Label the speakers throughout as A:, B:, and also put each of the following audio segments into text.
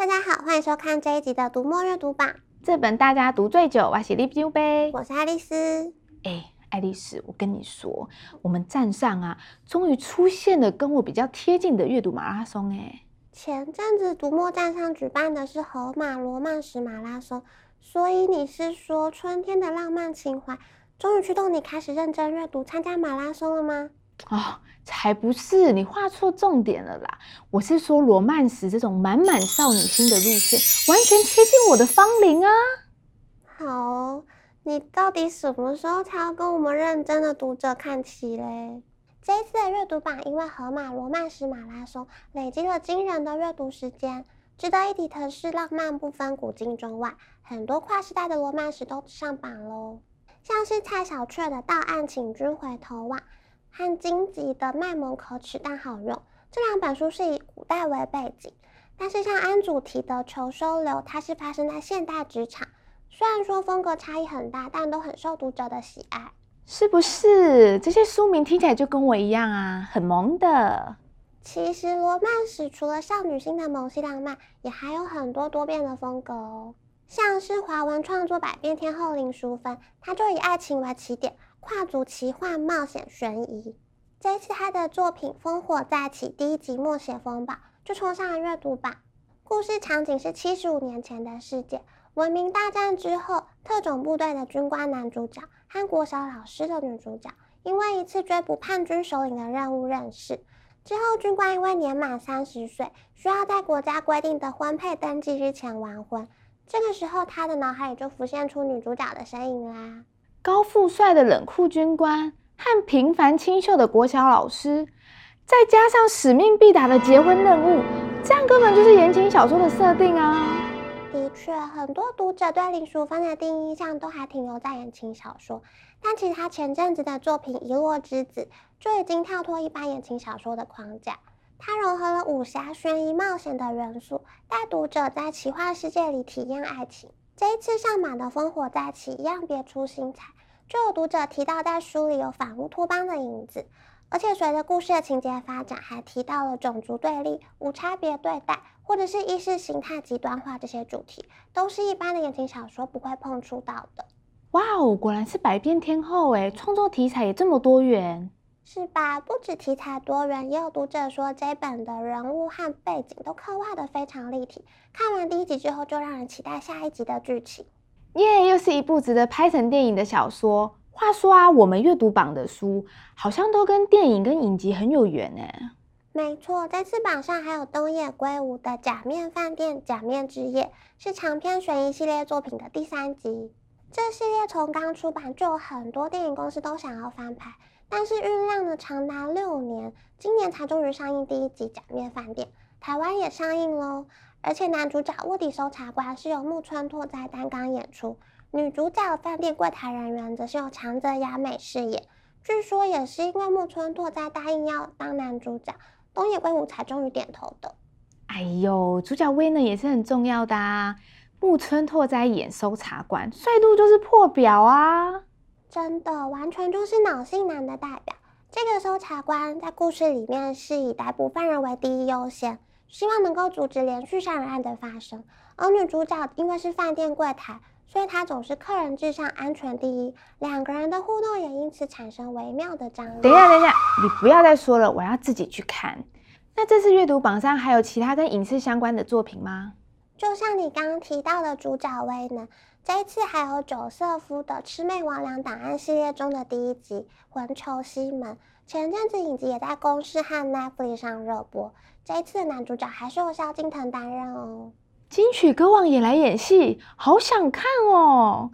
A: 大家好，欢迎收看这一集的读墨阅读榜。
B: 这本大家读最久，我是李丢杯，
A: 我是爱丽丝。
B: 哎，爱丽丝，我跟你说，我们站上啊，终于出现了跟我比较贴近的阅读马拉松哎。
A: 前阵子读墨站上举办的是河马罗曼史马拉松，所以你是说春天的浪漫情怀终于驱动你开始认真阅读，参加马拉松了吗？
B: 哦，才不是！你画错重点了啦！我是说罗曼史这种满满少女心的路线，完全贴近我的芳龄啊！
A: 好，你到底什么时候才要跟我们认真的读者看齐嘞？这一次的阅读榜，因为荷马罗曼史马拉松累积了惊人的阅读时间，值得一提的是，浪漫不分古今中外，很多跨时代的罗曼史都上榜喽，像是蔡小雀的《到岸请君回头望》。和金吉的卖萌可耻但好用，这两本书是以古代为背景，但是像安主提的《求收留》，它是发生在现代职场，虽然说风格差异很大，但都很受读者的喜爱，
B: 是不是？这些书名听起来就跟我一样啊，很萌的。
A: 其实罗曼史除了少女心的萌系浪漫，也还有很多多变的风格哦，像是华文创作百变天后林淑芬，她就以爱情为起点。跨足奇幻、冒险、悬疑。这一次，他的作品《烽火再起》第一集《默写风暴》就冲上了阅读榜。故事场景是七十五年前的世界，文明大战之后，特种部队的军官男主角和国小老师的女主角，因为一次追捕叛军首领的任务认识。之后，军官因为年满三十岁，需要在国家规定的婚配登记日前完婚。这个时候，他的脑海里就浮现出女主角的身影啦。
B: 高富帅的冷酷军官和平凡清秀的国小老师，再加上使命必达的结婚任务，这样根本就是言情小说的设定啊！
A: 的确，很多读者对林淑芬的第一印象都还停留在言情小说，但其实他前阵子的作品《遗落之子》就已经跳脱一般言情小说的框架，它融合了武侠、悬疑、冒险的元素，带读者在奇幻世界里体验爱情。这一次上榜的《烽火再起》一样别出心裁，就有读者提到在书里有反乌托邦的影子，而且随着故事的情节发展，还提到了种族对立、无差别对待，或者是意识形态极端化这些主题，都是一般的言情小说不会碰触到的。
B: 哇哦，果然是百变天后诶，创作题材也这么多元。
A: 是吧？不止题材多元，也有读者说这本的人物和背景都刻画的非常立体。看完第一集之后，就让人期待下一集的剧情。
B: 耶，又是一部值得拍成电影的小说。话说啊，我们阅读榜的书好像都跟电影跟影集很有缘诶。
A: 没错，这次榜上还有东野圭吾的《假面饭店：假面之夜》，是长篇悬疑系列作品的第三集。这系列从刚出版就有很多电影公司都想要翻拍。但是酝酿了长达六年，今年才终于上映第一集《假面饭店》，台湾也上映喽。而且男主角卧底搜查官是由木村拓哉担纲演出，女主角饭店柜台人员则是由长泽雅美饰演。据说也是因为木村拓哉答应要当男主角，东野圭吾才终于点头的。
B: 哎呦，主角威能也是很重要的啊！木村拓哉演搜查官，帅度就是破表啊！
A: 真的完全就是脑性男的代表。这个搜查官在故事里面是以逮捕犯人为第一优先，希望能够阻止连续杀人案的发生。而女主角因为是饭店柜台，所以她总是客人至上，安全第一。两个人的互动也因此产生微妙的张力。
B: 等一下，等一下，你不要再说了，我要自己去看。那这次阅读榜上还有其他跟影视相关的作品吗？
A: 就像你刚刚提到的主角威能。这一次还有九瑟夫的《魑魅魍魉档案》系列中的第一集《魂囚西门》，前阵子影集也在公视和 Netflix 上热播。这一次的男主角还是由萧敬腾担任哦。
B: 金曲歌王也来演戏，好想看哦！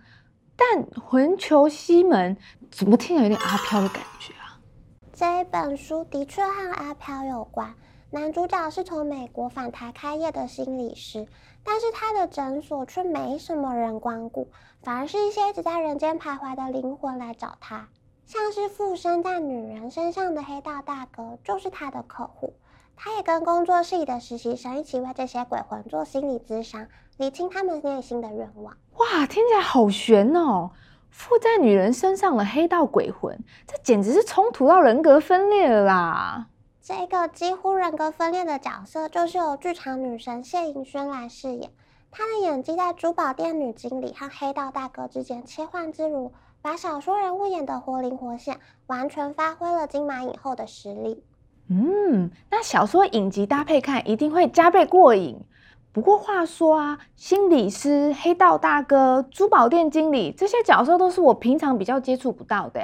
B: 但《魂囚西门》怎么听起来有点阿飘的感觉啊？
A: 这一本书的确和阿飘有关。男主角是从美国返台开业的心理师，但是他的诊所却没什么人光顾，反而是一些一直在人间徘徊的灵魂来找他。像是附身在女人身上的黑道大哥就是他的客户，他也跟工作室里的实习生一起为这些鬼魂做心理咨商，理清他们内心的愿望。
B: 哇，听起来好悬哦！附在女人身上的黑道鬼魂，这简直是冲突到人格分裂了啦！
A: 这个几乎人格分裂的角色，就是由剧场女神谢盈萱来饰演。她的演技在珠宝店女经理和黑道大哥之间切换自如，把小说人物演得活灵活现，完全发挥了金马影后的实力。
B: 嗯，那小说影集搭配看，一定会加倍过瘾。不过话说啊，心理师、黑道大哥、珠宝店经理这些角色，都是我平常比较接触不到的。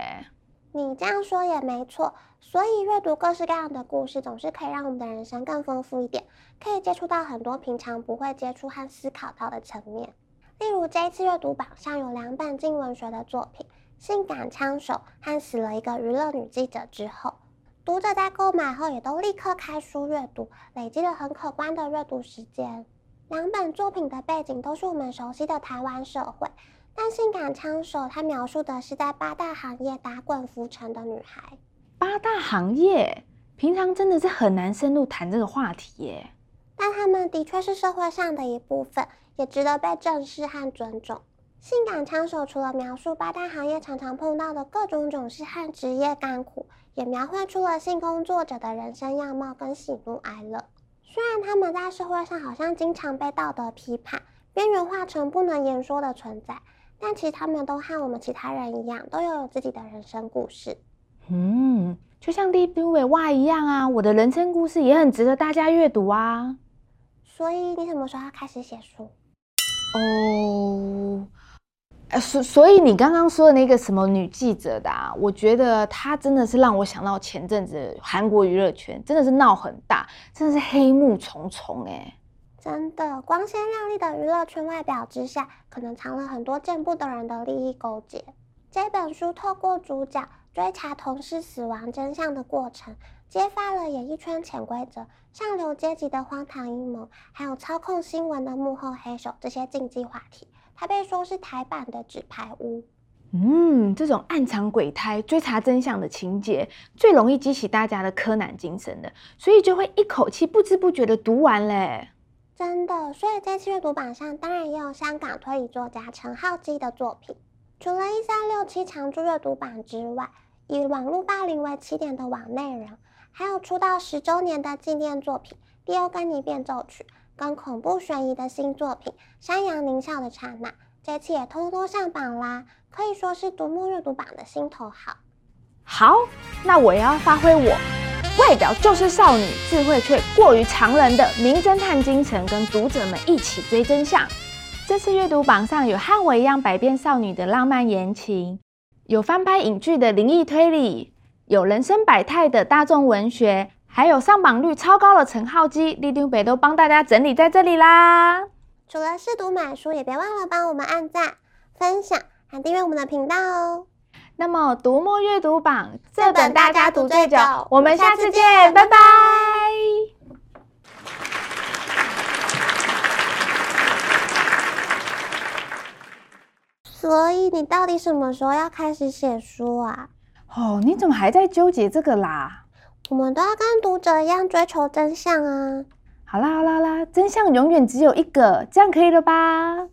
A: 你这样说也没错，所以阅读各式各样的故事，总是可以让我们的人生更丰富一点，可以接触到很多平常不会接触和思考到的层面。例如这一次阅读榜上有两本镜文学的作品，《性感枪手》和《死了一个娱乐女记者》之后，读者在购买后也都立刻开书阅读，累积了很可观的阅读时间。两本作品的背景都是我们熟悉的台湾社会。但性感枪手，他描述的是在八大行业打滚浮沉的女孩。
B: 八大行业，平常真的是很难深入谈这个话题耶。
A: 但他们的确是社会上的一部分，也值得被正视和尊重。性感枪手除了描述八大行业常常碰到的各种种事和职业甘苦，也描绘出了性工作者的人生样貌跟喜怒哀乐。虽然他们在社会上好像经常被道德批判，边缘化成不能言说的存在。但其实他们都和我们其他人一样，都有有自己的人生故事。
B: 嗯，就像李冰伟哇一样啊，我的人生故事也很值得大家阅读啊。
A: 所以你什么时候要开始写书？
B: 哦，所所以你刚刚说的那个什么女记者的啊，我觉得她真的是让我想到前阵子韩国娱乐圈真的是闹很大，真的是黑幕重重哎。
A: 真的，光鲜亮丽的娱乐圈外表之下，可能藏了很多见不得人的利益勾结。这本书透过主角追查同事死亡真相的过程，揭发了演艺圈潜规则、上流阶级的荒唐阴谋，还有操控新闻的幕后黑手这些禁忌话题。它被说是台版的纸牌屋。
B: 嗯，这种暗藏鬼胎、追查真相的情节，最容易激起大家的柯南精神的，所以就会一口气不知不觉的读完嘞。
A: 真的，所以这次阅读榜上当然也有香港推理作家陈浩基的作品。除了一三六七常驻阅读榜之外，以网络霸凌为起点的网内人，还有出道十周年的纪念作品《第二根尼变奏曲》，跟恐怖悬疑的新作品《山羊獰笑的刹那》，这次也通通上榜啦，可以说是读墨阅读榜的心头好。
B: 好，那我也要发挥我。外表就是少女，智慧却过于常人的名侦探精神，跟读者们一起追真相。这次阅读榜上有和我一样百变少女的浪漫言情，有翻拍影剧的灵异推理，有人生百态的大众文学，还有上榜率超高的陈浩基、李丁北都帮大家整理在这里啦。
A: 除了试读买书，也别忘了帮我们按赞、分享，还订阅我们的频道哦。
B: 那么，读墨阅读榜这本大家读最久，我们下次见，拜拜。
A: 所以，你到底什么时候要开始写书啊？
B: 哦，你怎么还在纠结这个啦？
A: 我们都要跟读者一样追求真相啊！
B: 好啦好啦好啦，真相永远只有一个，这样可以了吧？